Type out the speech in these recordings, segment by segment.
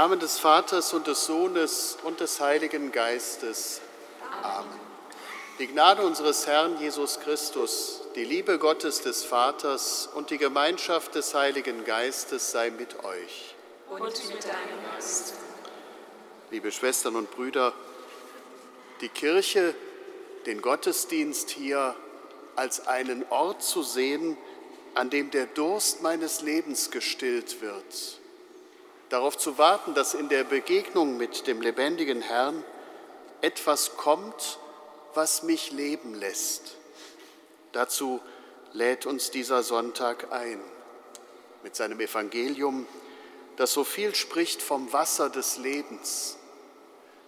Namen des Vaters und des Sohnes und des Heiligen Geistes. Amen. Die Gnade unseres Herrn Jesus Christus, die Liebe Gottes des Vaters und die Gemeinschaft des Heiligen Geistes sei mit euch. Und mit deinem Geist. Liebe Schwestern und Brüder, die Kirche, den Gottesdienst hier als einen Ort zu sehen, an dem der Durst meines Lebens gestillt wird darauf zu warten, dass in der Begegnung mit dem lebendigen Herrn etwas kommt, was mich leben lässt. Dazu lädt uns dieser Sonntag ein mit seinem Evangelium, das so viel spricht vom Wasser des Lebens,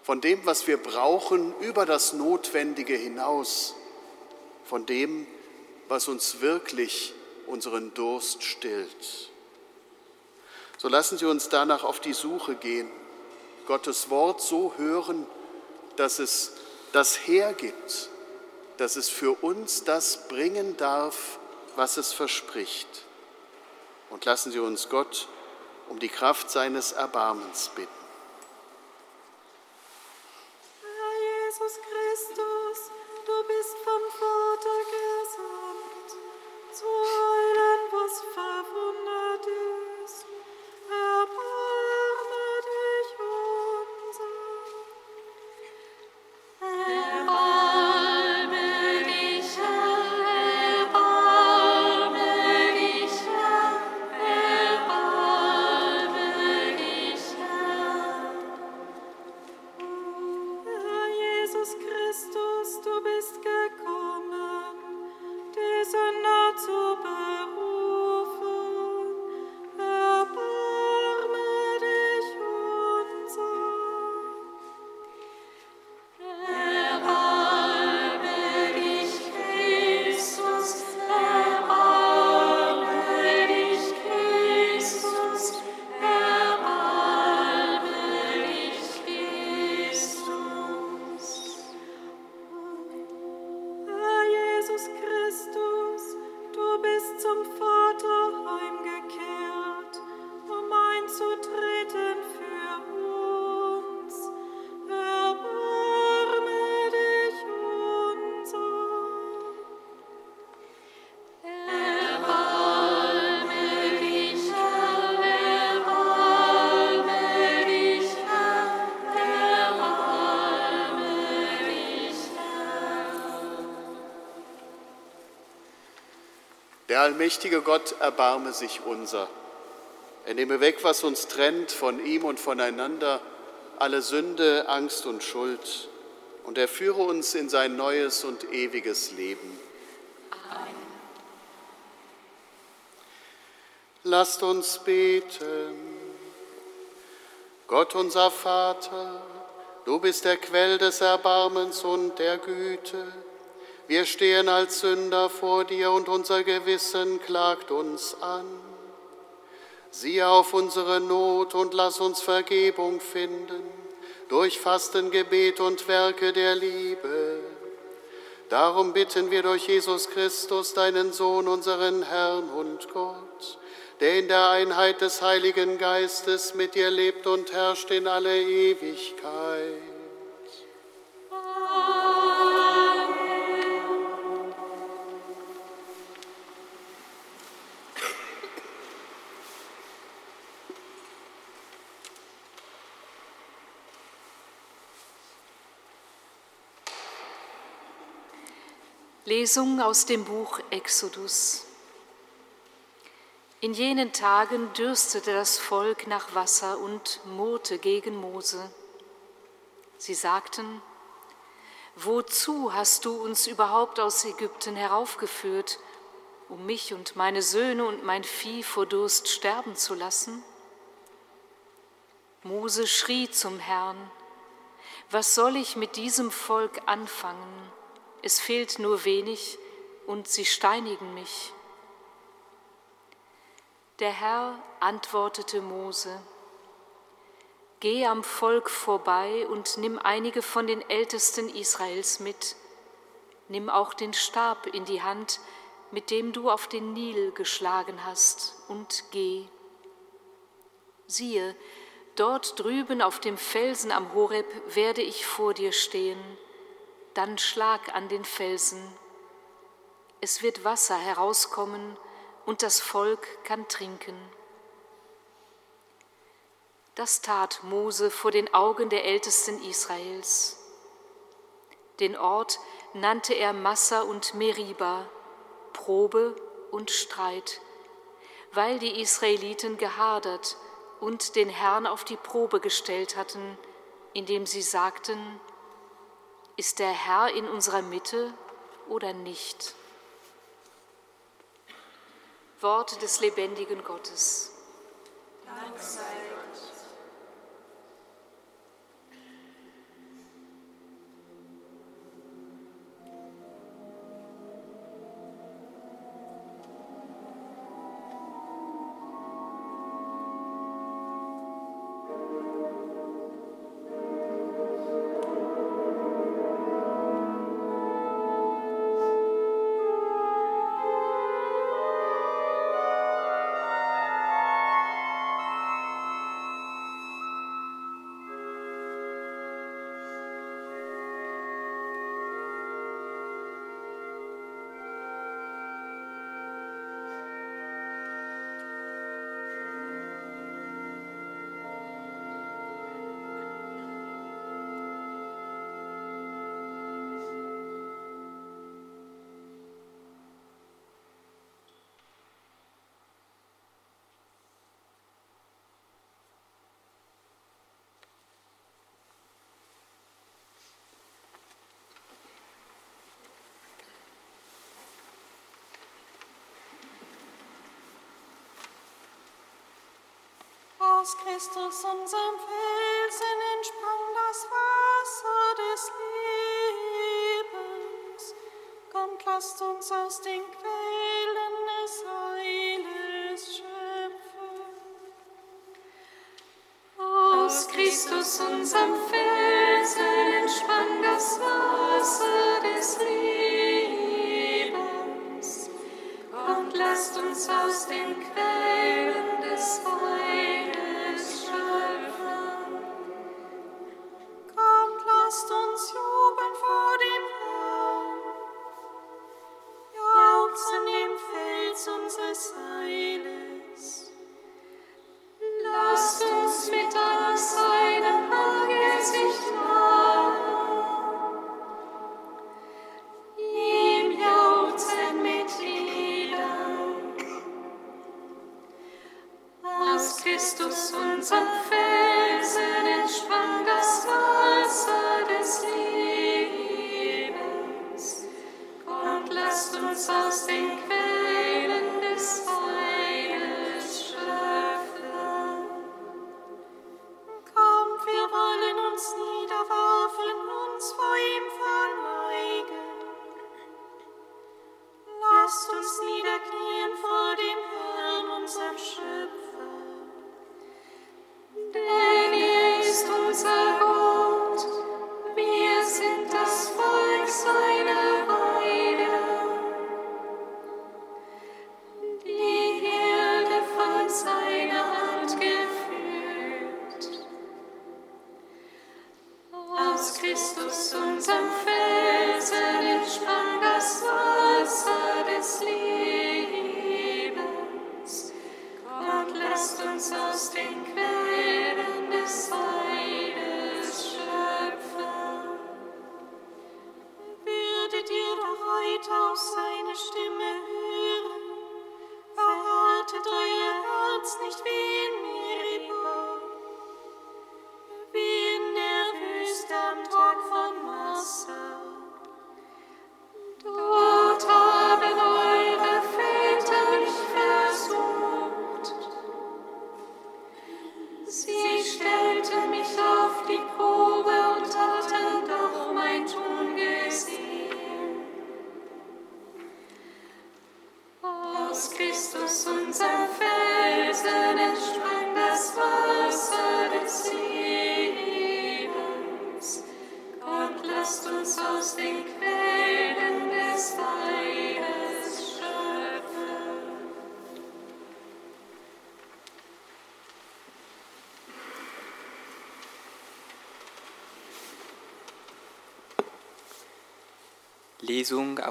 von dem, was wir brauchen über das Notwendige hinaus, von dem, was uns wirklich unseren Durst stillt. So lassen Sie uns danach auf die Suche gehen, Gottes Wort so hören, dass es das hergibt, dass es für uns das bringen darf, was es verspricht. Und lassen Sie uns Gott um die Kraft seines Erbarmens bitten. Herr Jesus Christus, du bist vom Vater gesandt, zu heilen, was verwundert ist. help us. Allmächtige Gott erbarme sich unser. Er nehme weg, was uns trennt von ihm und voneinander, alle Sünde, Angst und Schuld, und er führe uns in sein neues und ewiges Leben. Amen. Lasst uns beten. Gott unser Vater, du bist der Quell des Erbarmens und der Güte. Wir stehen als Sünder vor dir und unser Gewissen klagt uns an. Siehe auf unsere Not und lass uns Vergebung finden durch Fasten, Gebet und Werke der Liebe. Darum bitten wir durch Jesus Christus, deinen Sohn, unseren Herrn und Gott, der in der Einheit des Heiligen Geistes mit dir lebt und herrscht in alle Ewigkeit. Lesung aus dem Buch Exodus. In jenen Tagen dürstete das Volk nach Wasser und murrte gegen Mose. Sie sagten, Wozu hast du uns überhaupt aus Ägypten heraufgeführt, um mich und meine Söhne und mein Vieh vor Durst sterben zu lassen? Mose schrie zum Herrn, Was soll ich mit diesem Volk anfangen? Es fehlt nur wenig und sie steinigen mich. Der Herr antwortete Mose, Geh am Volk vorbei und nimm einige von den Ältesten Israels mit. Nimm auch den Stab in die Hand, mit dem du auf den Nil geschlagen hast, und geh. Siehe, dort drüben auf dem Felsen am Horeb werde ich vor dir stehen dann schlag an den Felsen. Es wird Wasser herauskommen und das Volk kann trinken. Das tat Mose vor den Augen der Ältesten Israels. Den Ort nannte er Massa und Meriba, Probe und Streit, weil die Israeliten gehadert und den Herrn auf die Probe gestellt hatten, indem sie sagten, ist der Herr in unserer Mitte oder nicht? Worte des lebendigen Gottes. Dank sei Aus Christus, unserem Felsen, entsprang das Wasser des Lebens. Kommt, lasst uns aus den Quellen des Heiles schöpfen. Aus Christus, unserem Felsen,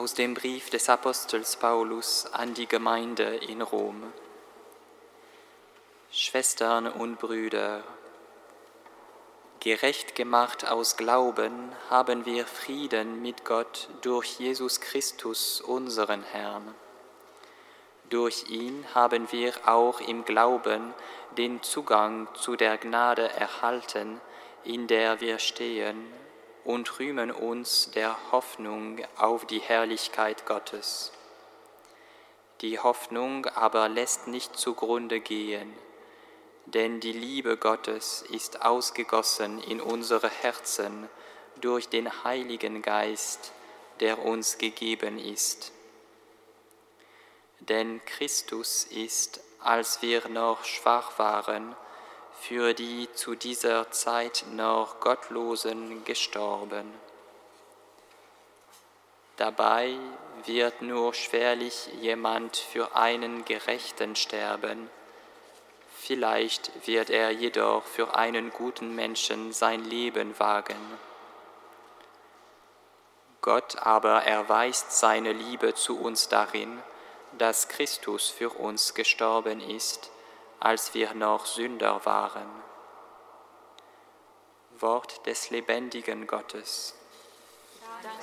aus dem Brief des Apostels Paulus an die Gemeinde in Rom. Schwestern und Brüder, gerecht gemacht aus Glauben haben wir Frieden mit Gott durch Jesus Christus, unseren Herrn. Durch ihn haben wir auch im Glauben den Zugang zu der Gnade erhalten, in der wir stehen und rühmen uns der Hoffnung auf die Herrlichkeit Gottes. Die Hoffnung aber lässt nicht zugrunde gehen, denn die Liebe Gottes ist ausgegossen in unsere Herzen durch den Heiligen Geist, der uns gegeben ist. Denn Christus ist, als wir noch schwach waren, für die zu dieser Zeit noch Gottlosen gestorben. Dabei wird nur schwerlich jemand für einen Gerechten sterben, vielleicht wird er jedoch für einen guten Menschen sein Leben wagen. Gott aber erweist seine Liebe zu uns darin, dass Christus für uns gestorben ist, als wir noch Sünder waren. Wort des lebendigen Gottes. Dank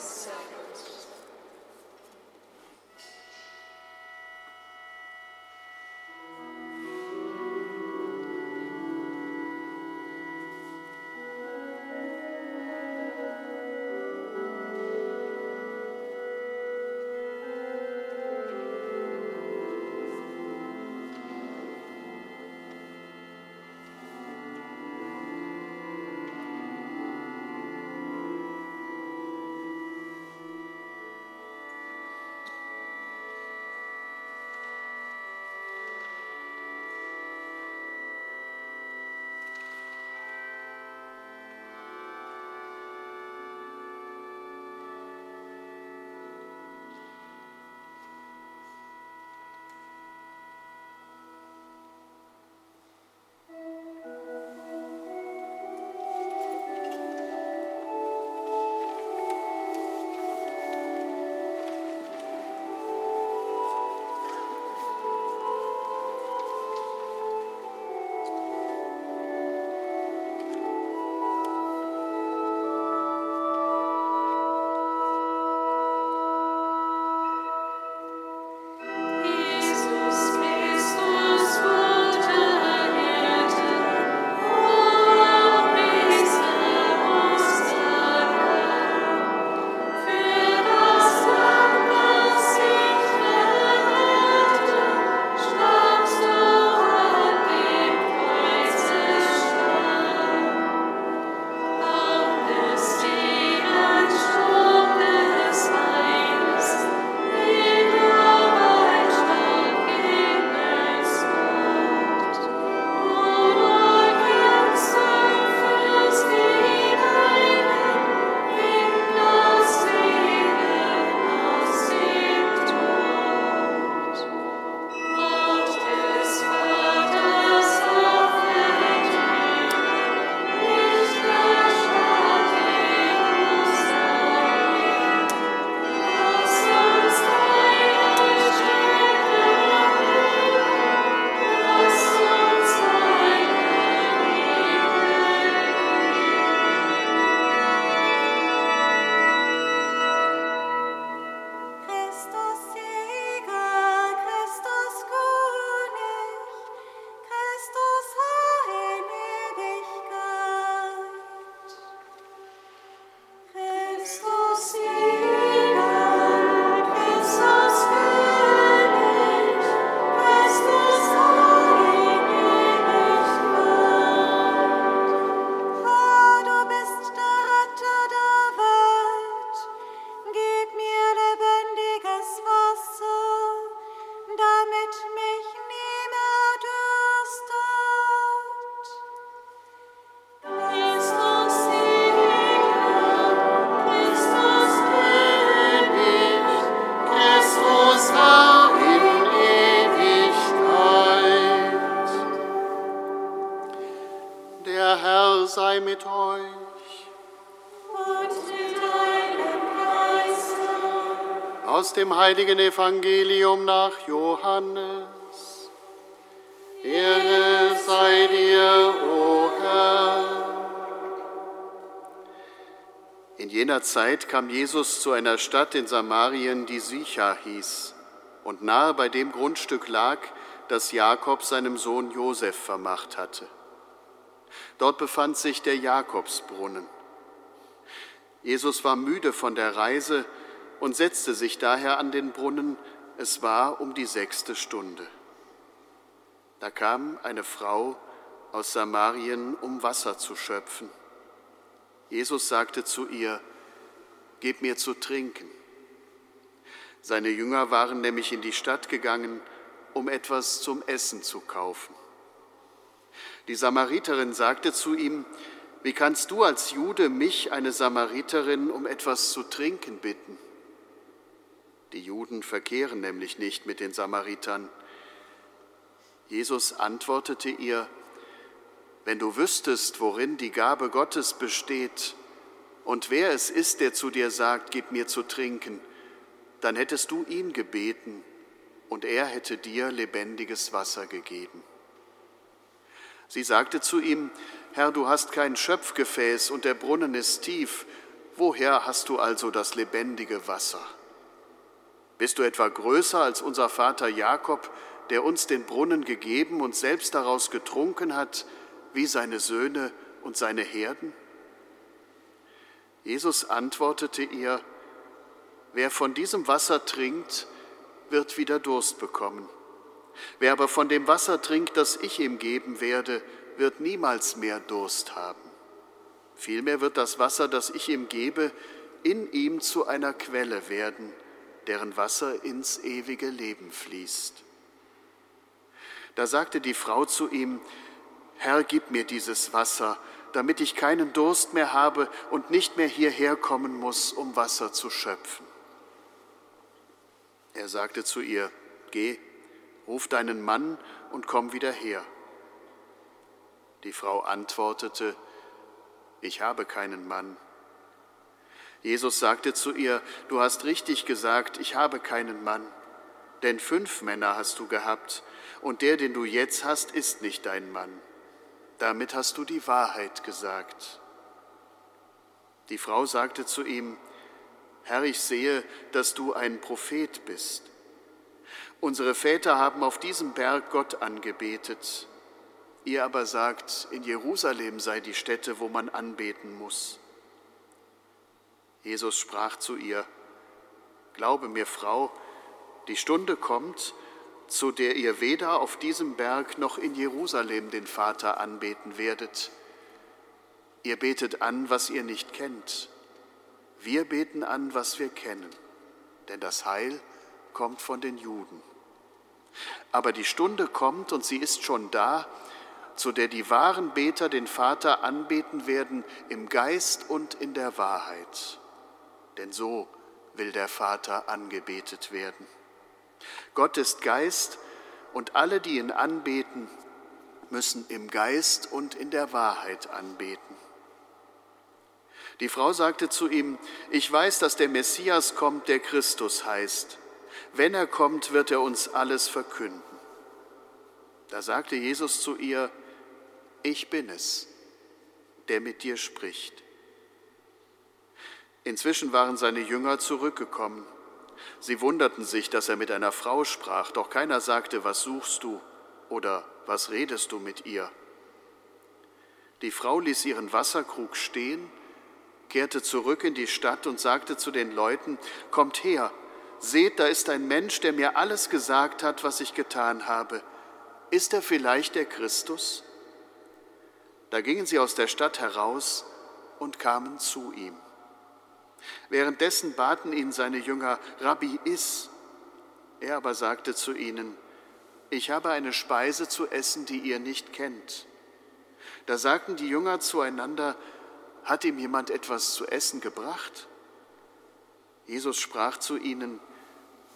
heiligen Evangelium nach Johannes. Ehre sei dir, o Herr. In jener Zeit kam Jesus zu einer Stadt in Samarien, die Sicha hieß, und nahe bei dem Grundstück lag, das Jakob seinem Sohn Josef vermacht hatte. Dort befand sich der Jakobsbrunnen. Jesus war müde von der Reise und setzte sich daher an den Brunnen. Es war um die sechste Stunde. Da kam eine Frau aus Samarien, um Wasser zu schöpfen. Jesus sagte zu ihr, Gib mir zu trinken. Seine Jünger waren nämlich in die Stadt gegangen, um etwas zum Essen zu kaufen. Die Samariterin sagte zu ihm, wie kannst du als Jude mich, eine Samariterin, um etwas zu trinken bitten? Die Juden verkehren nämlich nicht mit den Samaritern. Jesus antwortete ihr, wenn du wüsstest, worin die Gabe Gottes besteht und wer es ist, der zu dir sagt, gib mir zu trinken, dann hättest du ihn gebeten und er hätte dir lebendiges Wasser gegeben. Sie sagte zu ihm, Herr, du hast kein Schöpfgefäß und der Brunnen ist tief, woher hast du also das lebendige Wasser? Bist du etwa größer als unser Vater Jakob, der uns den Brunnen gegeben und selbst daraus getrunken hat, wie seine Söhne und seine Herden? Jesus antwortete ihr, Wer von diesem Wasser trinkt, wird wieder Durst bekommen. Wer aber von dem Wasser trinkt, das ich ihm geben werde, wird niemals mehr Durst haben. Vielmehr wird das Wasser, das ich ihm gebe, in ihm zu einer Quelle werden, deren Wasser ins ewige Leben fließt. Da sagte die Frau zu ihm, Herr, gib mir dieses Wasser, damit ich keinen Durst mehr habe und nicht mehr hierher kommen muss, um Wasser zu schöpfen. Er sagte zu ihr, Geh, ruf deinen Mann und komm wieder her. Die Frau antwortete, Ich habe keinen Mann. Jesus sagte zu ihr, Du hast richtig gesagt, ich habe keinen Mann, denn fünf Männer hast du gehabt, und der, den du jetzt hast, ist nicht dein Mann. Damit hast du die Wahrheit gesagt. Die Frau sagte zu ihm, Herr, ich sehe, dass du ein Prophet bist. Unsere Väter haben auf diesem Berg Gott angebetet. Ihr aber sagt, in Jerusalem sei die Stätte, wo man anbeten muss. Jesus sprach zu ihr, Glaube mir, Frau, die Stunde kommt, zu der ihr weder auf diesem Berg noch in Jerusalem den Vater anbeten werdet. Ihr betet an, was ihr nicht kennt. Wir beten an, was wir kennen, denn das Heil kommt von den Juden. Aber die Stunde kommt und sie ist schon da, zu der die wahren Beter den Vater anbeten werden im Geist und in der Wahrheit. Denn so will der Vater angebetet werden. Gott ist Geist und alle, die ihn anbeten, müssen im Geist und in der Wahrheit anbeten. Die Frau sagte zu ihm, ich weiß, dass der Messias kommt, der Christus heißt. Wenn er kommt, wird er uns alles verkünden. Da sagte Jesus zu ihr, ich bin es, der mit dir spricht. Inzwischen waren seine Jünger zurückgekommen. Sie wunderten sich, dass er mit einer Frau sprach, doch keiner sagte, was suchst du oder was redest du mit ihr. Die Frau ließ ihren Wasserkrug stehen kehrte zurück in die Stadt und sagte zu den Leuten, Kommt her, seht, da ist ein Mensch, der mir alles gesagt hat, was ich getan habe. Ist er vielleicht der Christus? Da gingen sie aus der Stadt heraus und kamen zu ihm. Währenddessen baten ihn seine Jünger, Rabbi, iss. Er aber sagte zu ihnen, ich habe eine Speise zu essen, die ihr nicht kennt. Da sagten die Jünger zueinander, hat ihm jemand etwas zu essen gebracht? Jesus sprach zu ihnen,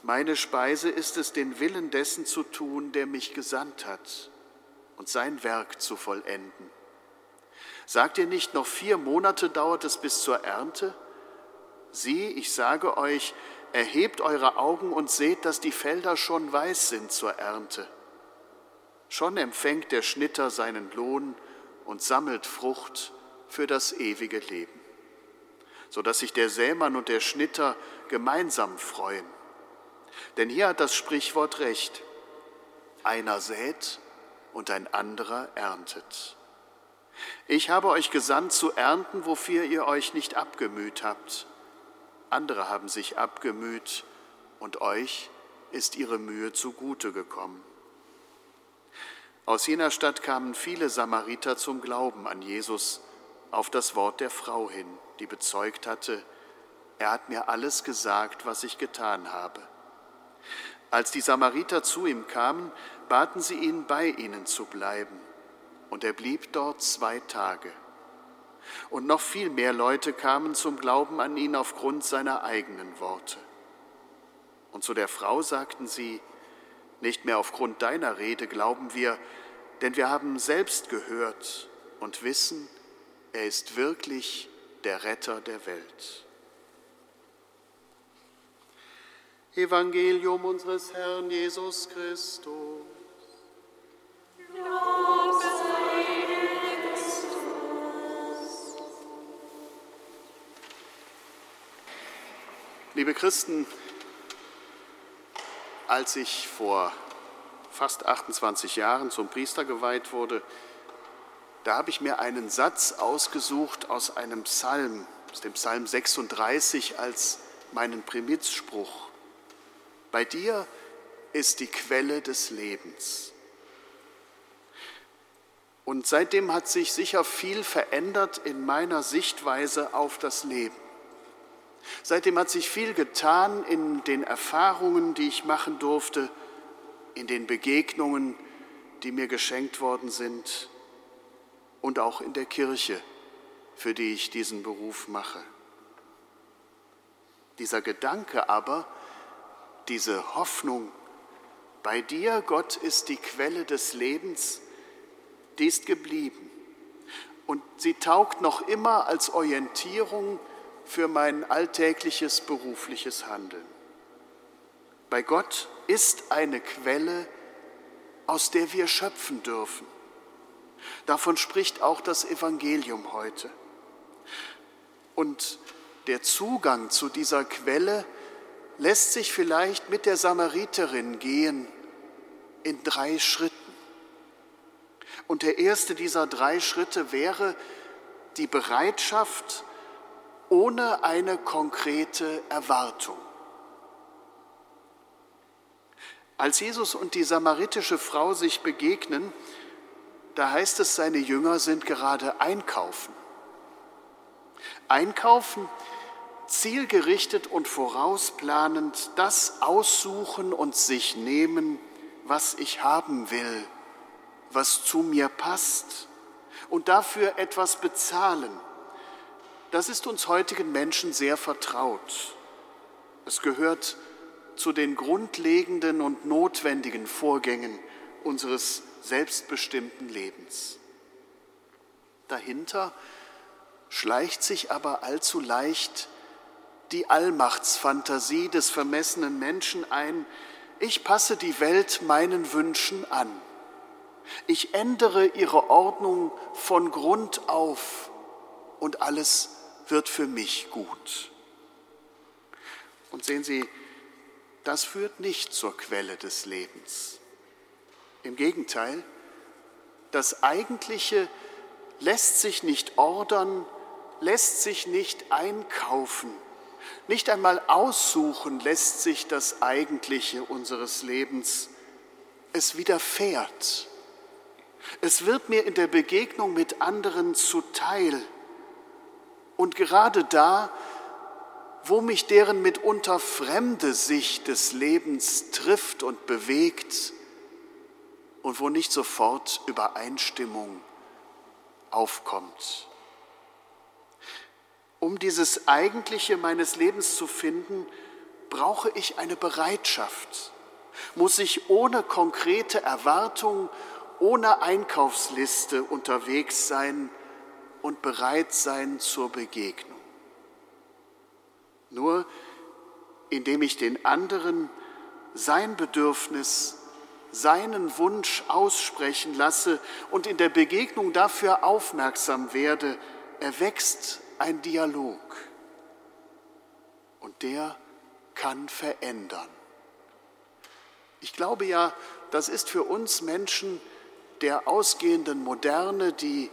meine Speise ist es, den Willen dessen zu tun, der mich gesandt hat und sein Werk zu vollenden. Sagt ihr nicht, noch vier Monate dauert es bis zur Ernte? Sieh, ich sage euch, erhebt eure Augen und seht, dass die Felder schon weiß sind zur Ernte. Schon empfängt der Schnitter seinen Lohn und sammelt Frucht für das ewige Leben, so dass sich der Sämann und der Schnitter gemeinsam freuen. Denn hier hat das Sprichwort recht. Einer sät und ein anderer erntet. Ich habe euch gesandt zu ernten, wofür ihr euch nicht abgemüht habt. Andere haben sich abgemüht und euch ist ihre Mühe zugute gekommen. Aus jener Stadt kamen viele Samariter zum Glauben an Jesus auf das Wort der Frau hin, die bezeugt hatte, er hat mir alles gesagt, was ich getan habe. Als die Samariter zu ihm kamen, baten sie ihn, bei ihnen zu bleiben und er blieb dort zwei Tage. Und noch viel mehr Leute kamen zum Glauben an ihn aufgrund seiner eigenen Worte. Und zu der Frau sagten sie, nicht mehr aufgrund deiner Rede glauben wir, denn wir haben selbst gehört und wissen, er ist wirklich der Retter der Welt. Evangelium unseres Herrn Jesus Christus. Liebe Christen, als ich vor fast 28 Jahren zum Priester geweiht wurde, da habe ich mir einen Satz ausgesucht aus einem Psalm, aus dem Psalm 36 als meinen Primizspruch. Bei dir ist die Quelle des Lebens. Und seitdem hat sich sicher viel verändert in meiner Sichtweise auf das Leben. Seitdem hat sich viel getan in den Erfahrungen, die ich machen durfte, in den Begegnungen, die mir geschenkt worden sind und auch in der Kirche, für die ich diesen Beruf mache. Dieser Gedanke aber, diese Hoffnung, bei dir, Gott, ist die Quelle des Lebens, die ist geblieben. Und sie taugt noch immer als Orientierung für mein alltägliches berufliches Handeln. Bei Gott ist eine Quelle, aus der wir schöpfen dürfen. Davon spricht auch das Evangelium heute. Und der Zugang zu dieser Quelle lässt sich vielleicht mit der Samariterin gehen in drei Schritten. Und der erste dieser drei Schritte wäre die Bereitschaft, ohne eine konkrete Erwartung. Als Jesus und die samaritische Frau sich begegnen, da heißt es, seine Jünger sind gerade einkaufen. Einkaufen, zielgerichtet und vorausplanend, das aussuchen und sich nehmen, was ich haben will, was zu mir passt und dafür etwas bezahlen das ist uns heutigen Menschen sehr vertraut. Es gehört zu den grundlegenden und notwendigen Vorgängen unseres selbstbestimmten Lebens. Dahinter schleicht sich aber allzu leicht die Allmachtsfantasie des vermessenen Menschen ein, ich passe die Welt meinen Wünschen an. Ich ändere ihre Ordnung von Grund auf und alles wird für mich gut. Und sehen Sie, das führt nicht zur Quelle des Lebens. Im Gegenteil, das Eigentliche lässt sich nicht ordern, lässt sich nicht einkaufen, nicht einmal aussuchen lässt sich das Eigentliche unseres Lebens. Es widerfährt. Es wird mir in der Begegnung mit anderen zuteil. Und gerade da, wo mich deren mitunter fremde Sicht des Lebens trifft und bewegt und wo nicht sofort Übereinstimmung aufkommt. Um dieses Eigentliche meines Lebens zu finden, brauche ich eine Bereitschaft, muss ich ohne konkrete Erwartung, ohne Einkaufsliste unterwegs sein, und bereit sein zur Begegnung. Nur indem ich den anderen sein Bedürfnis, seinen Wunsch aussprechen lasse und in der Begegnung dafür aufmerksam werde, erwächst ein Dialog. Und der kann verändern. Ich glaube ja, das ist für uns Menschen der ausgehenden Moderne, die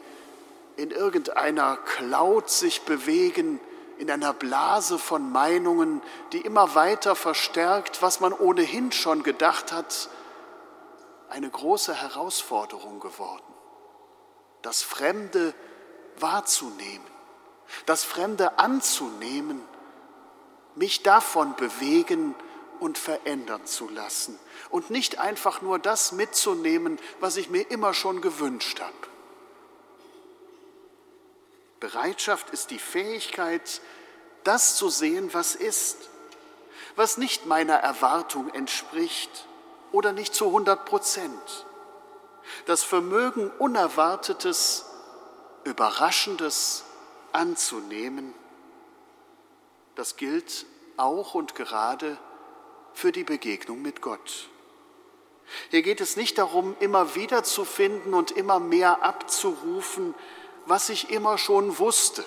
in irgendeiner Cloud sich bewegen, in einer Blase von Meinungen, die immer weiter verstärkt, was man ohnehin schon gedacht hat, eine große Herausforderung geworden. Das Fremde wahrzunehmen, das Fremde anzunehmen, mich davon bewegen und verändern zu lassen und nicht einfach nur das mitzunehmen, was ich mir immer schon gewünscht habe. Bereitschaft ist die Fähigkeit, das zu sehen, was ist, was nicht meiner Erwartung entspricht oder nicht zu 100 Prozent. Das Vermögen, Unerwartetes, Überraschendes anzunehmen, das gilt auch und gerade für die Begegnung mit Gott. Hier geht es nicht darum, immer wieder zu finden und immer mehr abzurufen, was ich immer schon wusste.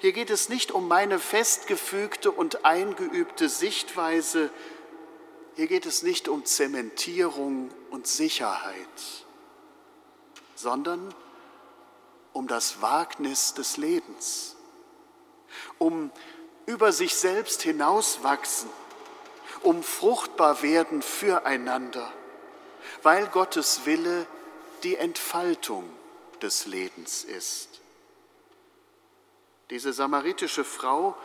Hier geht es nicht um meine festgefügte und eingeübte Sichtweise, hier geht es nicht um Zementierung und Sicherheit, sondern um das Wagnis des Lebens, um über sich selbst hinauswachsen, um fruchtbar werden füreinander, weil Gottes Wille die Entfaltung des Lebens ist. Diese samaritische Frau,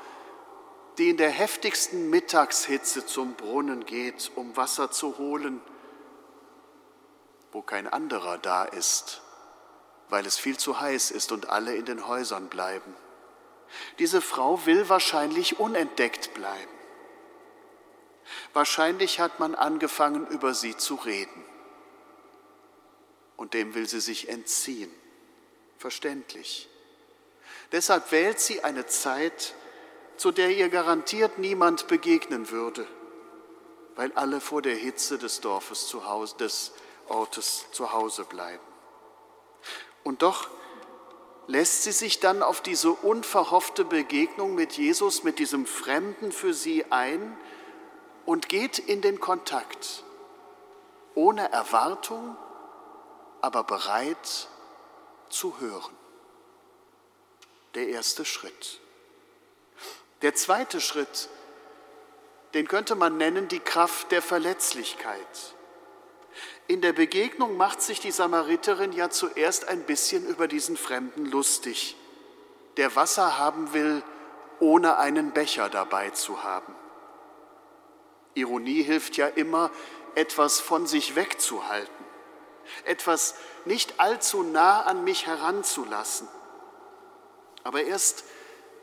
die in der heftigsten Mittagshitze zum Brunnen geht, um Wasser zu holen, wo kein anderer da ist, weil es viel zu heiß ist und alle in den Häusern bleiben. Diese Frau will wahrscheinlich unentdeckt bleiben. Wahrscheinlich hat man angefangen, über sie zu reden. Und dem will sie sich entziehen verständlich. Deshalb wählt sie eine Zeit, zu der ihr garantiert niemand begegnen würde, weil alle vor der Hitze des Dorfes zu Hause, des Ortes zu Hause bleiben. Und doch lässt sie sich dann auf diese unverhoffte Begegnung mit Jesus, mit diesem Fremden für sie ein und geht in den Kontakt, ohne Erwartung, aber bereit, zu hören. Der erste Schritt. Der zweite Schritt, den könnte man nennen die Kraft der Verletzlichkeit. In der Begegnung macht sich die Samariterin ja zuerst ein bisschen über diesen Fremden lustig, der Wasser haben will, ohne einen Becher dabei zu haben. Ironie hilft ja immer, etwas von sich wegzuhalten etwas nicht allzu nah an mich heranzulassen. Aber erst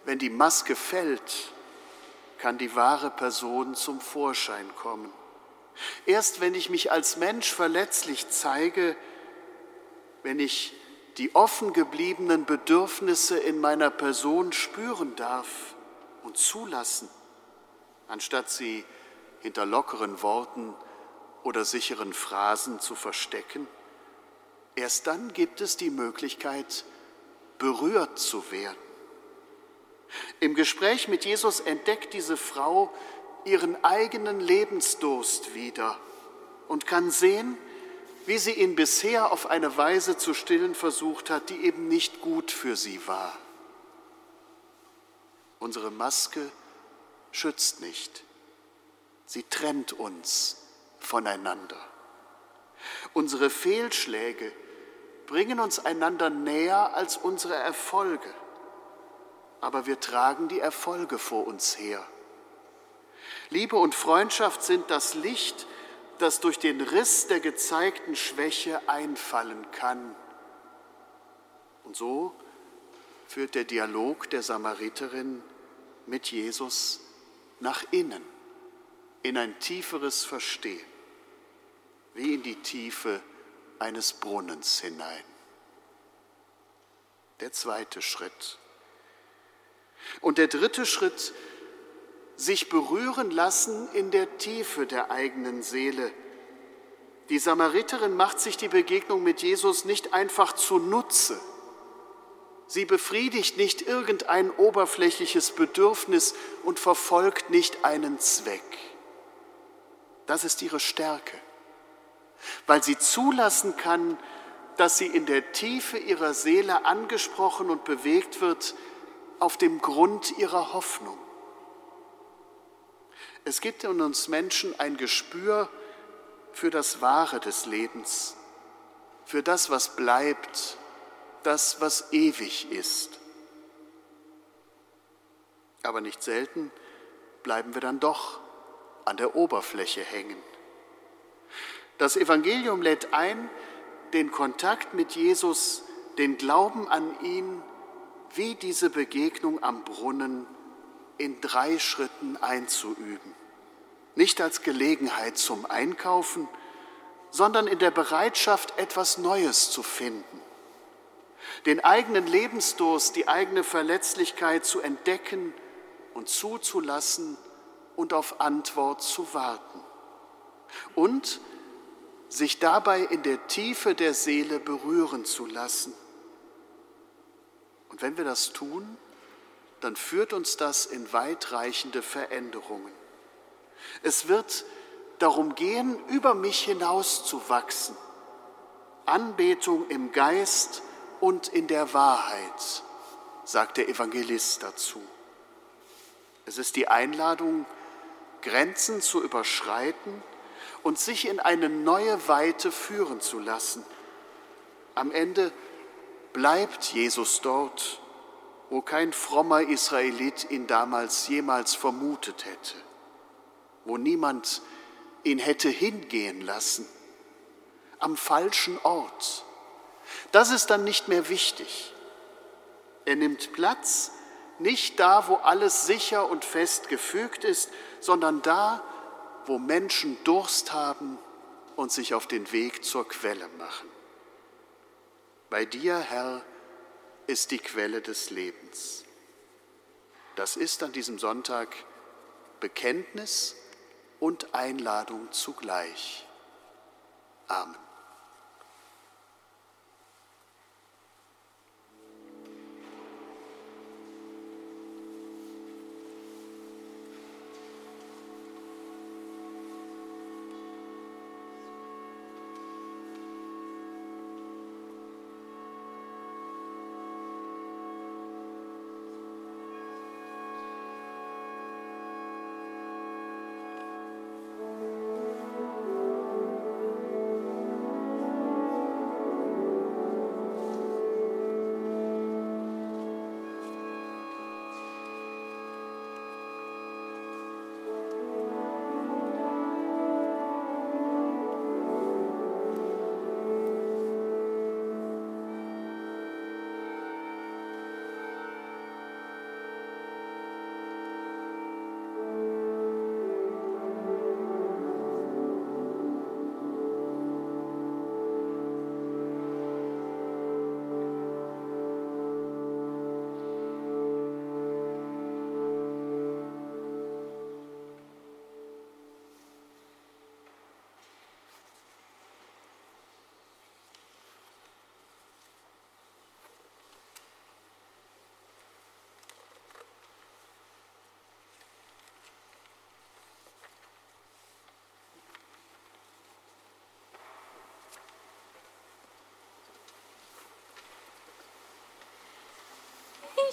wenn die Maske fällt, kann die wahre Person zum Vorschein kommen. Erst wenn ich mich als Mensch verletzlich zeige, wenn ich die offen gebliebenen Bedürfnisse in meiner Person spüren darf und zulassen, anstatt sie hinter lockeren Worten oder sicheren Phrasen zu verstecken, erst dann gibt es die Möglichkeit, berührt zu werden. Im Gespräch mit Jesus entdeckt diese Frau ihren eigenen Lebensdurst wieder und kann sehen, wie sie ihn bisher auf eine Weise zu stillen versucht hat, die eben nicht gut für sie war. Unsere Maske schützt nicht, sie trennt uns voneinander. Unsere Fehlschläge bringen uns einander näher als unsere Erfolge, aber wir tragen die Erfolge vor uns her. Liebe und Freundschaft sind das Licht, das durch den Riss der gezeigten Schwäche einfallen kann. Und so führt der Dialog der Samariterin mit Jesus nach innen, in ein tieferes Verstehen wie in die Tiefe eines Brunnens hinein. Der zweite Schritt. Und der dritte Schritt, sich berühren lassen in der Tiefe der eigenen Seele. Die Samariterin macht sich die Begegnung mit Jesus nicht einfach zunutze. Sie befriedigt nicht irgendein oberflächliches Bedürfnis und verfolgt nicht einen Zweck. Das ist ihre Stärke, weil sie zulassen kann, dass sie in der Tiefe ihrer Seele angesprochen und bewegt wird auf dem Grund ihrer Hoffnung. Es gibt in uns Menschen ein Gespür für das Wahre des Lebens, für das, was bleibt, das, was ewig ist. Aber nicht selten bleiben wir dann doch an der Oberfläche hängen. Das Evangelium lädt ein, den Kontakt mit Jesus, den Glauben an ihn, wie diese Begegnung am Brunnen in drei Schritten einzuüben. Nicht als Gelegenheit zum Einkaufen, sondern in der Bereitschaft, etwas Neues zu finden. Den eigenen Lebensdurst, die eigene Verletzlichkeit zu entdecken und zuzulassen und auf Antwort zu warten. Und sich dabei in der Tiefe der Seele berühren zu lassen. Und wenn wir das tun, dann führt uns das in weitreichende Veränderungen. Es wird darum gehen, über mich hinaus zu wachsen. Anbetung im Geist und in der Wahrheit, sagt der Evangelist dazu. Es ist die Einladung, Grenzen zu überschreiten und sich in eine neue Weite führen zu lassen. Am Ende bleibt Jesus dort, wo kein frommer Israelit ihn damals jemals vermutet hätte, wo niemand ihn hätte hingehen lassen, am falschen Ort. Das ist dann nicht mehr wichtig. Er nimmt Platz nicht da, wo alles sicher und fest gefügt ist, sondern da, wo Menschen Durst haben und sich auf den Weg zur Quelle machen. Bei dir, Herr, ist die Quelle des Lebens. Das ist an diesem Sonntag Bekenntnis und Einladung zugleich. Amen.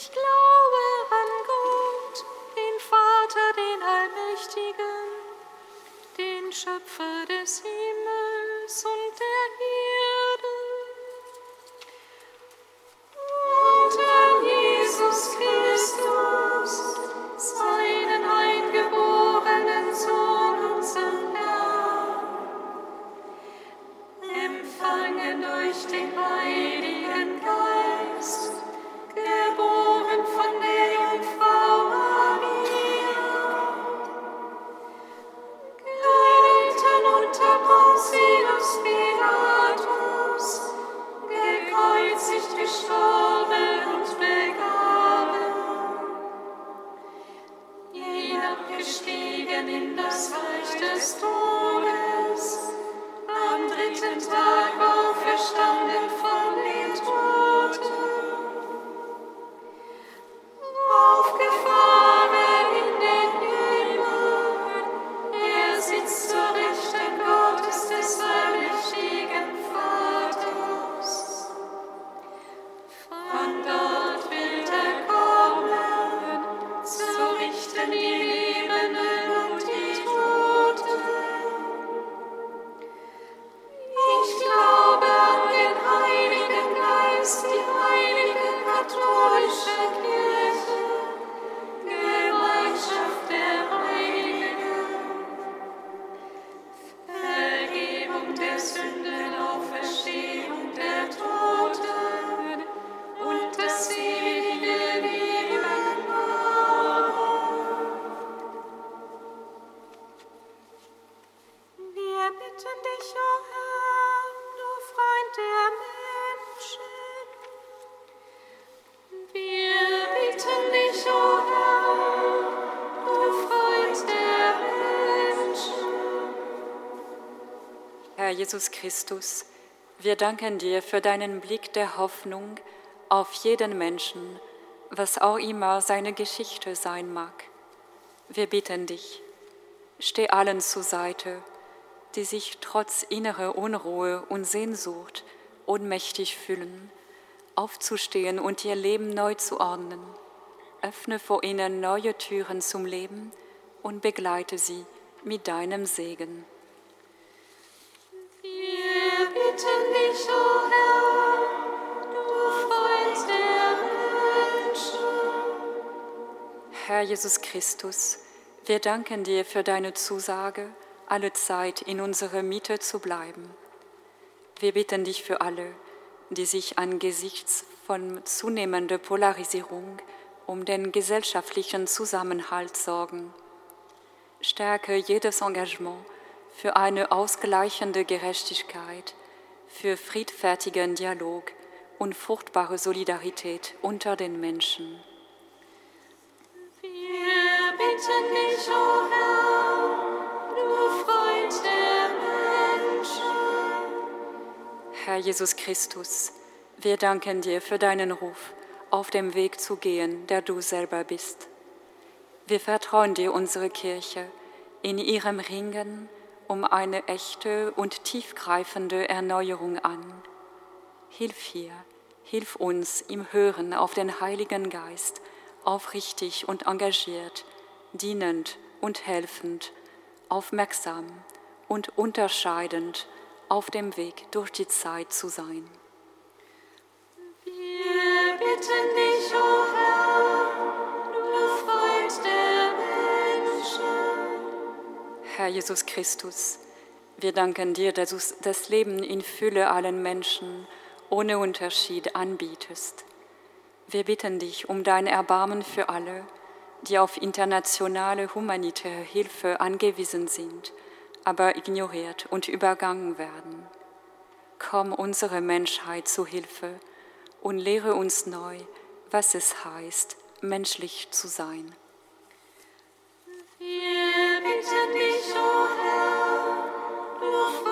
Ich glaube an Gott, den Vater, den Allmächtigen, den Schöpfer des Himmels Jesus Christus, wir danken dir für deinen Blick der Hoffnung auf jeden Menschen, was auch immer seine Geschichte sein mag. Wir bitten dich, steh allen zur Seite, die sich trotz innerer Unruhe und Sehnsucht ohnmächtig fühlen, aufzustehen und ihr Leben neu zu ordnen. Öffne vor ihnen neue Türen zum Leben und begleite sie mit deinem Segen. Herr, Jesus Christus, wir danken dir für deine Zusage, alle Zeit in unserer Mitte zu bleiben. Wir bitten dich für alle, die sich angesichts von zunehmender Polarisierung um den gesellschaftlichen Zusammenhalt sorgen. Stärke jedes Engagement für eine ausgleichende Gerechtigkeit, für friedfertigen Dialog und fruchtbare Solidarität unter den Menschen. Wir bitten dich, o Herr, du Freund der Menschen. Herr Jesus Christus, wir danken dir für deinen Ruf, auf dem Weg zu gehen, der du selber bist. Wir vertrauen dir unsere Kirche in ihrem Ringen um eine echte und tiefgreifende Erneuerung an. Hilf hier, hilf uns im Hören auf den Heiligen Geist, aufrichtig und engagiert, dienend und helfend, aufmerksam und unterscheidend auf dem Weg durch die Zeit zu sein. Wir bitten dich, Herr Jesus Christus, wir danken dir, dass du das Leben in Fülle allen Menschen ohne Unterschied anbietest. Wir bitten dich um dein Erbarmen für alle, die auf internationale humanitäre Hilfe angewiesen sind, aber ignoriert und übergangen werden. Komm unsere Menschheit zu Hilfe und lehre uns neu, was es heißt, menschlich zu sein. Wir bitten dich, du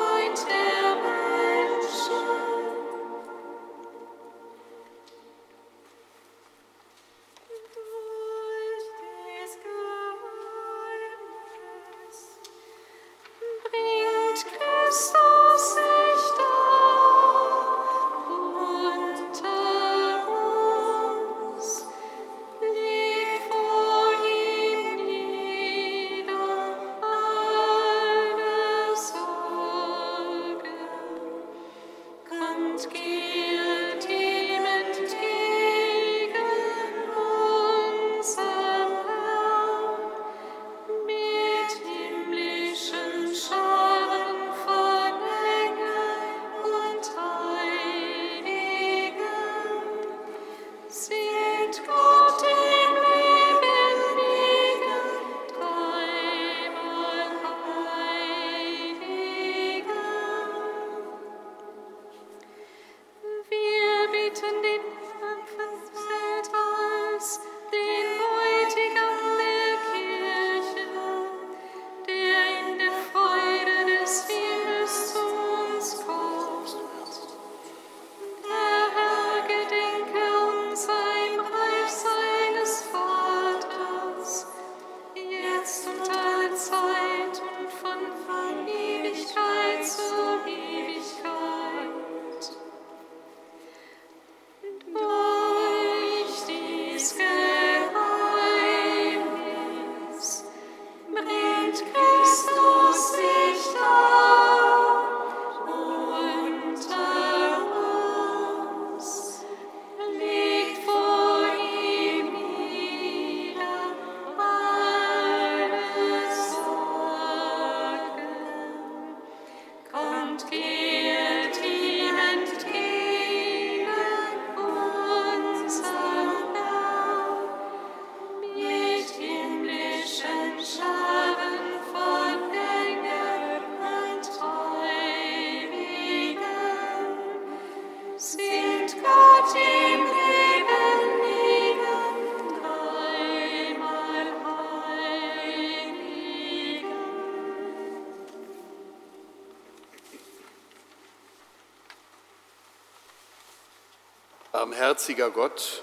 Barmherziger Gott,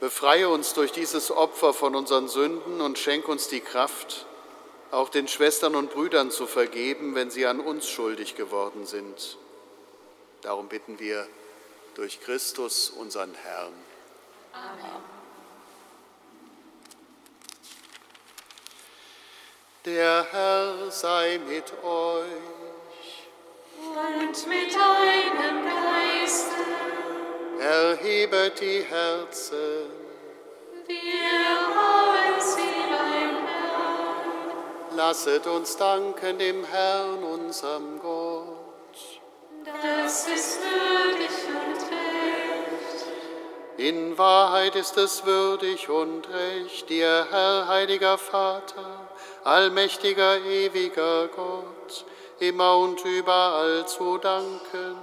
befreie uns durch dieses Opfer von unseren Sünden und schenk uns die Kraft, auch den Schwestern und Brüdern zu vergeben, wenn sie an uns schuldig geworden sind. Darum bitten wir durch Christus, unseren Herrn. Amen. Der Herr sei mit euch. Die Herzen. Wir haben sie beim Herrn. Lasset uns danken dem Herrn, unserem Gott. Das ist würdig und recht. In Wahrheit ist es würdig und recht, dir, Herr, heiliger Vater, allmächtiger, ewiger Gott, immer und überall zu danken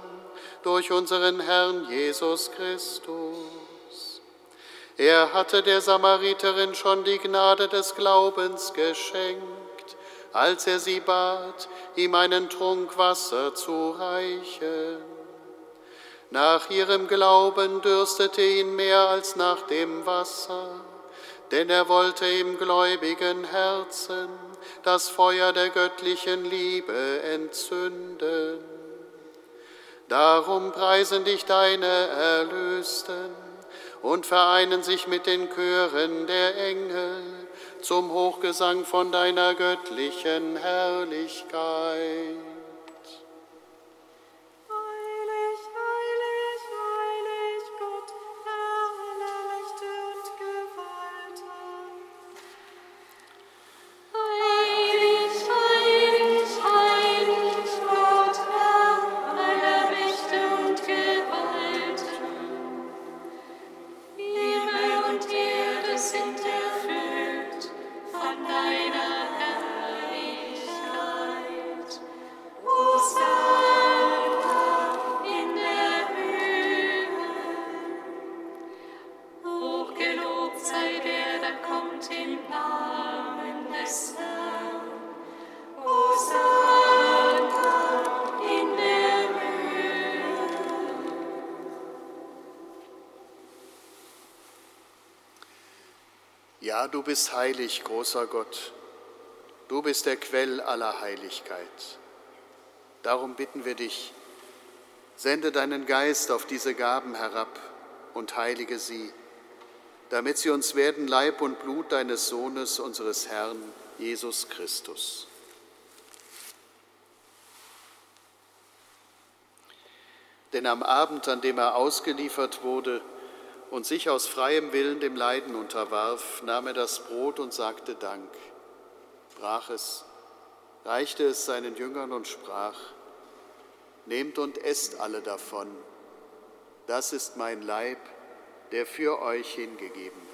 durch unseren Herrn Jesus Christus. Er hatte der Samariterin schon die Gnade des Glaubens geschenkt, als er sie bat, ihm einen Trunk Wasser zu reichen. Nach ihrem Glauben dürstete ihn mehr als nach dem Wasser, denn er wollte im gläubigen Herzen das Feuer der göttlichen Liebe entzünden. Darum preisen dich deine Erlösten und vereinen sich mit den Chören der Engel zum Hochgesang von deiner göttlichen Herrlichkeit. Du bist heilig, großer Gott. Du bist der Quell aller Heiligkeit. Darum bitten wir dich, sende deinen Geist auf diese Gaben herab und heilige sie, damit sie uns werden Leib und Blut deines Sohnes, unseres Herrn Jesus Christus. Denn am Abend, an dem er ausgeliefert wurde, und sich aus freiem Willen dem Leiden unterwarf, nahm er das Brot und sagte Dank, brach es, reichte es seinen Jüngern und sprach, Nehmt und esst alle davon, das ist mein Leib, der für euch hingegeben wird.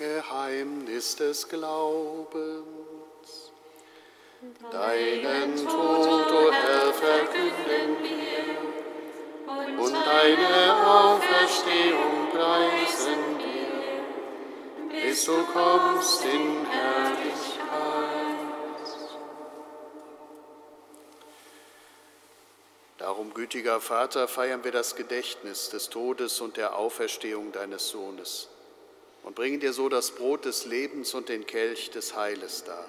Geheimnis des Glaubens. Deinen Tod, o Herr, verkünden wir und deine Auferstehung preisen wir, bis du kommst in Herrlichkeit. Darum, gütiger Vater, feiern wir das Gedächtnis des Todes und der Auferstehung deines Sohnes und bringen dir so das Brot des Lebens und den Kelch des Heiles dar.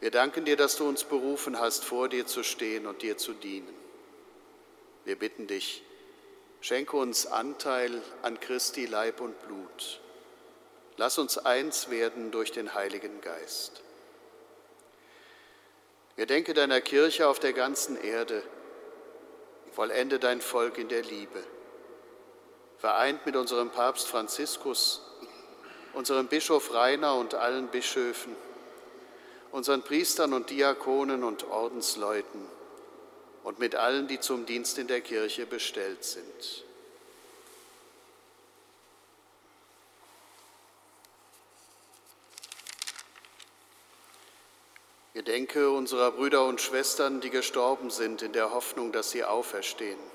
Wir danken dir, dass du uns berufen hast, vor dir zu stehen und dir zu dienen. Wir bitten dich, schenke uns Anteil an Christi Leib und Blut. Lass uns eins werden durch den Heiligen Geist. Wir denke deiner Kirche auf der ganzen Erde, vollende dein Volk in der Liebe vereint mit unserem Papst Franziskus, unserem Bischof Rainer und allen Bischöfen, unseren Priestern und Diakonen und Ordensleuten und mit allen, die zum Dienst in der Kirche bestellt sind. Gedenke unserer Brüder und Schwestern, die gestorben sind, in der Hoffnung, dass sie auferstehen.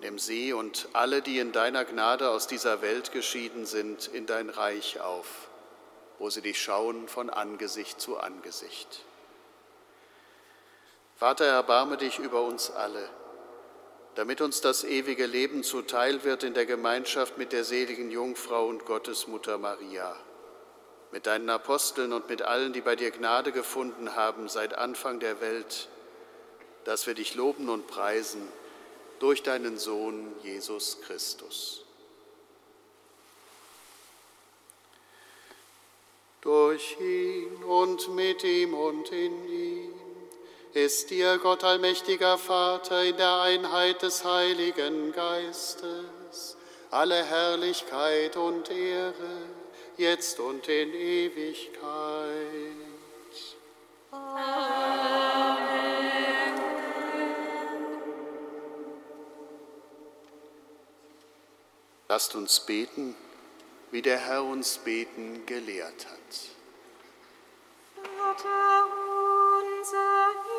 Nimm sie und alle, die in deiner Gnade aus dieser Welt geschieden sind, in dein Reich auf, wo sie dich schauen von Angesicht zu Angesicht. Vater, erbarme dich über uns alle, damit uns das ewige Leben zuteil wird in der Gemeinschaft mit der seligen Jungfrau und Gottesmutter Maria, mit deinen Aposteln und mit allen, die bei dir Gnade gefunden haben seit Anfang der Welt, dass wir dich loben und preisen durch deinen Sohn Jesus Christus. Durch ihn und mit ihm und in ihm ist dir Gott allmächtiger Vater in der Einheit des Heiligen Geistes alle Herrlichkeit und Ehre, jetzt und in Ewigkeit. Amen. Lasst uns beten, wie der Herr uns beten gelehrt hat. Vater unser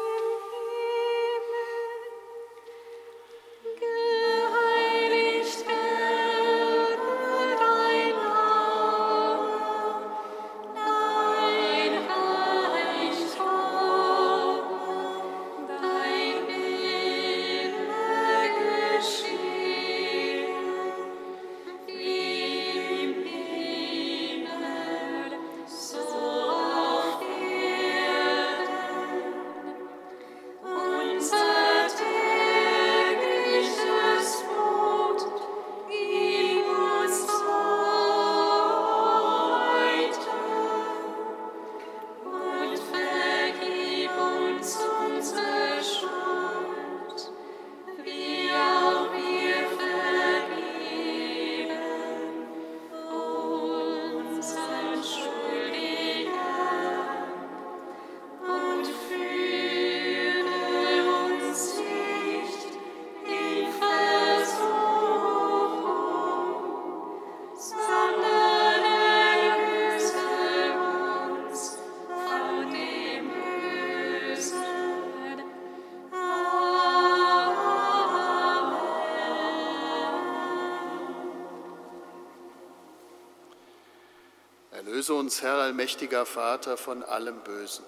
Erlöse uns, Herr allmächtiger Vater, von allem Bösen.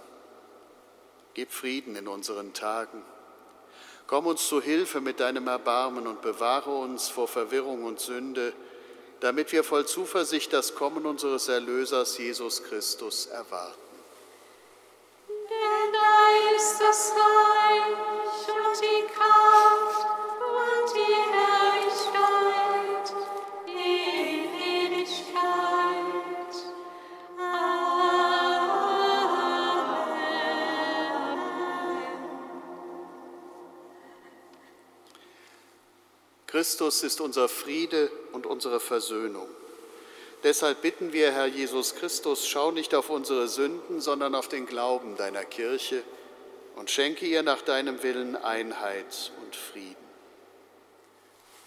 Gib Frieden in unseren Tagen. Komm uns zu Hilfe mit deinem Erbarmen und bewahre uns vor Verwirrung und Sünde, damit wir voll Zuversicht das Kommen unseres Erlösers Jesus Christus erwarten. Denn dein ist das Reich Christus ist unser Friede und unsere Versöhnung. Deshalb bitten wir, Herr Jesus Christus, schau nicht auf unsere Sünden, sondern auf den Glauben deiner Kirche und schenke ihr nach deinem Willen Einheit und Frieden.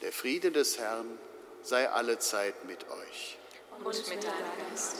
Der Friede des Herrn sei allezeit mit euch. Und mit deinem Geist.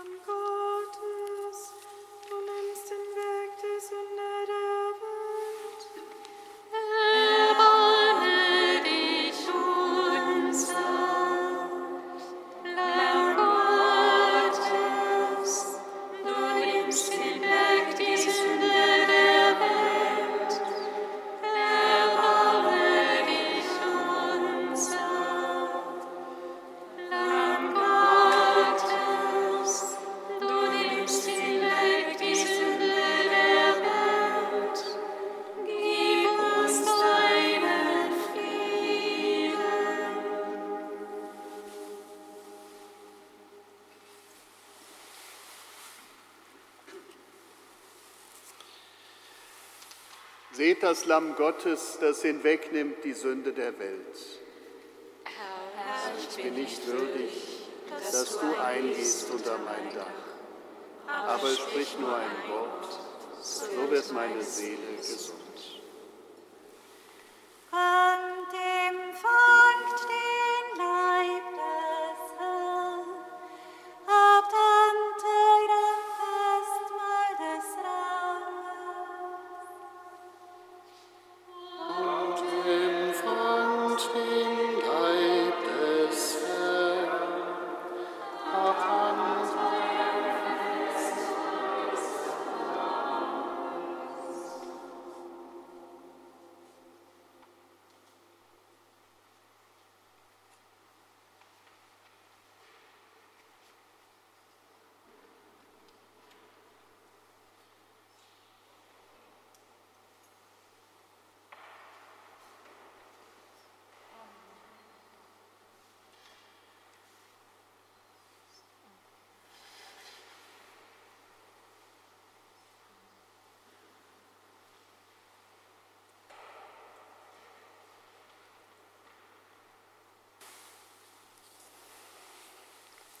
Lamm Gottes, das Lamm Gottes, das hinwegnimmt die Sünde der Welt. Ich bin nicht würdig, dass du eingehst unter mein Dach. Aber sprich nur ein Wort, so wird meine Seele gesund.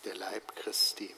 Der Leib Christi.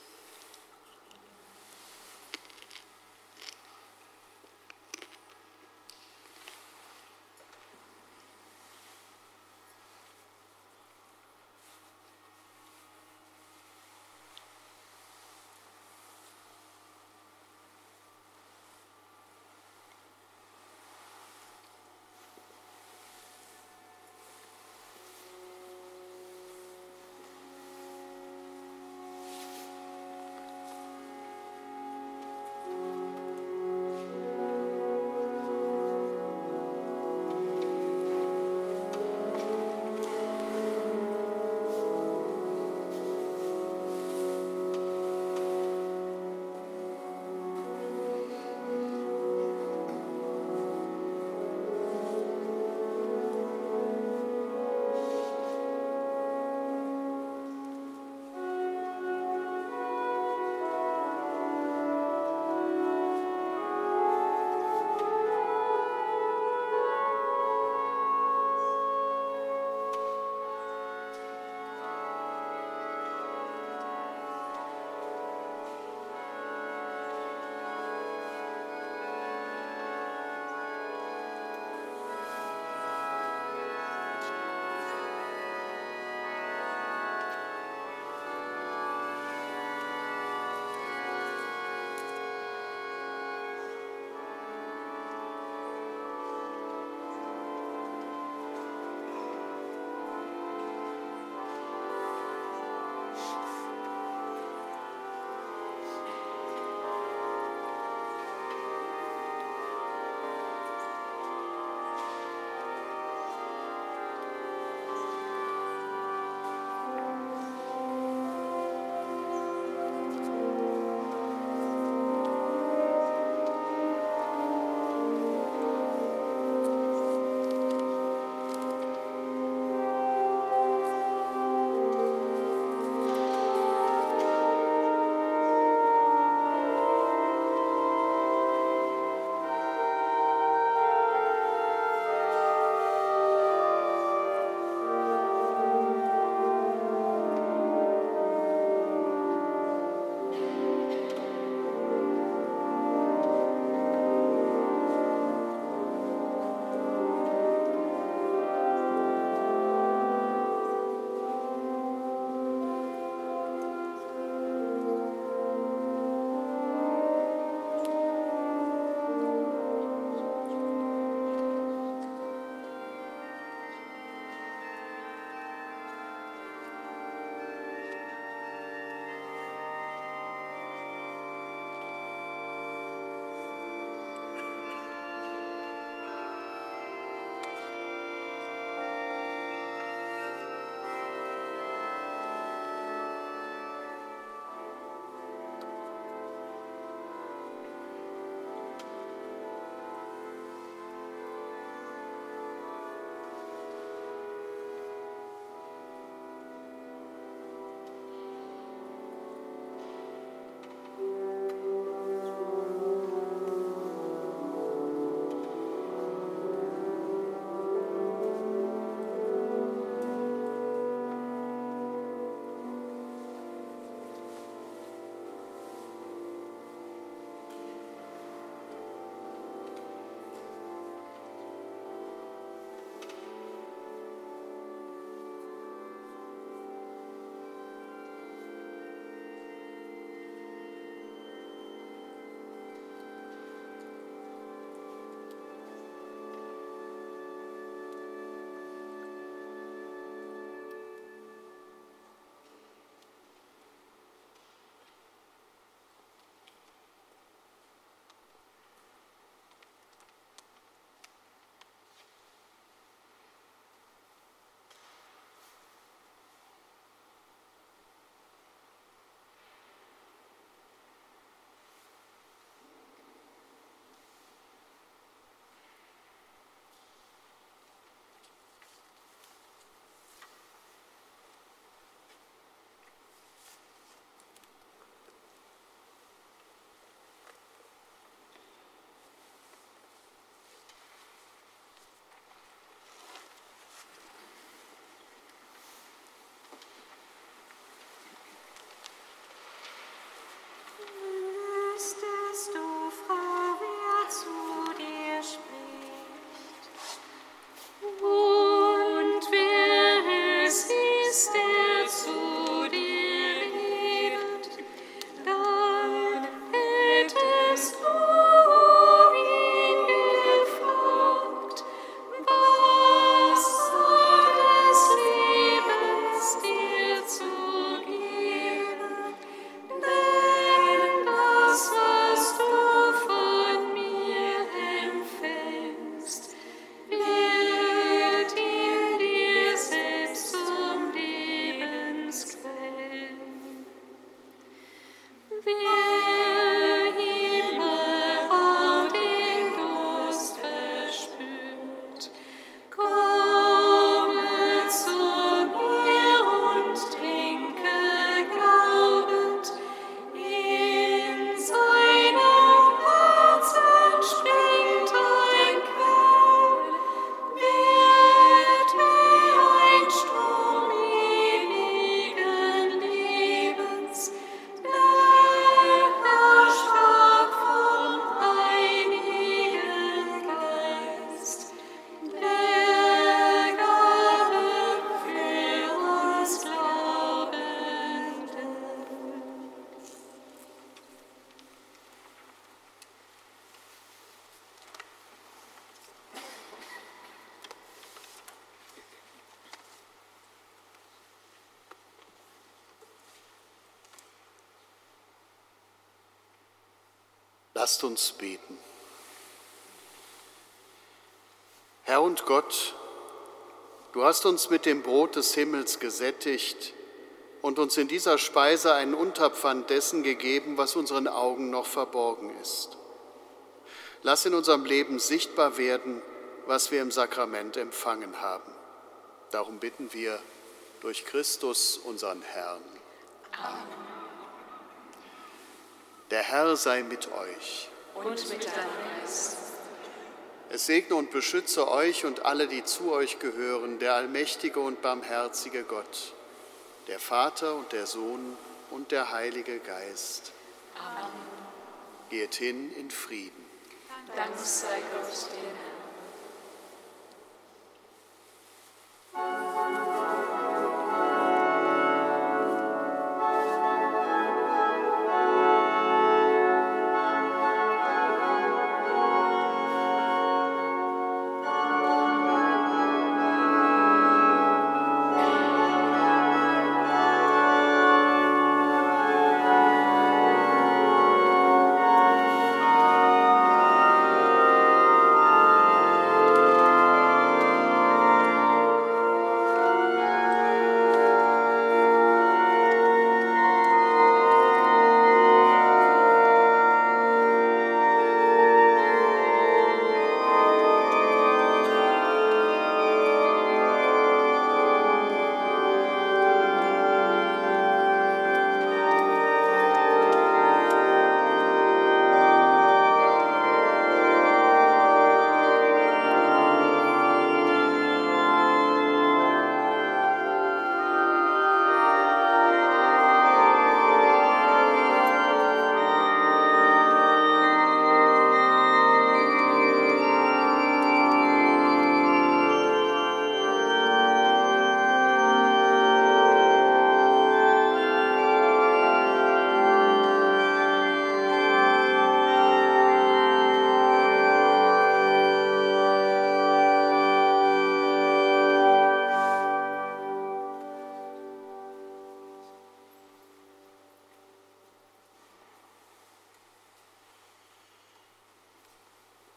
Lasst uns beten. Herr und Gott, du hast uns mit dem Brot des Himmels gesättigt und uns in dieser Speise einen Unterpfand dessen gegeben, was unseren Augen noch verborgen ist. Lass in unserem Leben sichtbar werden, was wir im Sakrament empfangen haben. Darum bitten wir durch Christus, unseren Herrn. Amen. Der Herr sei mit euch. Und mit deinem Geist. Es segne und beschütze euch und alle, die zu euch gehören, der allmächtige und barmherzige Gott, der Vater und der Sohn und der Heilige Geist. Amen. Geht hin in Frieden. Dank sei Gott, dem Herrn.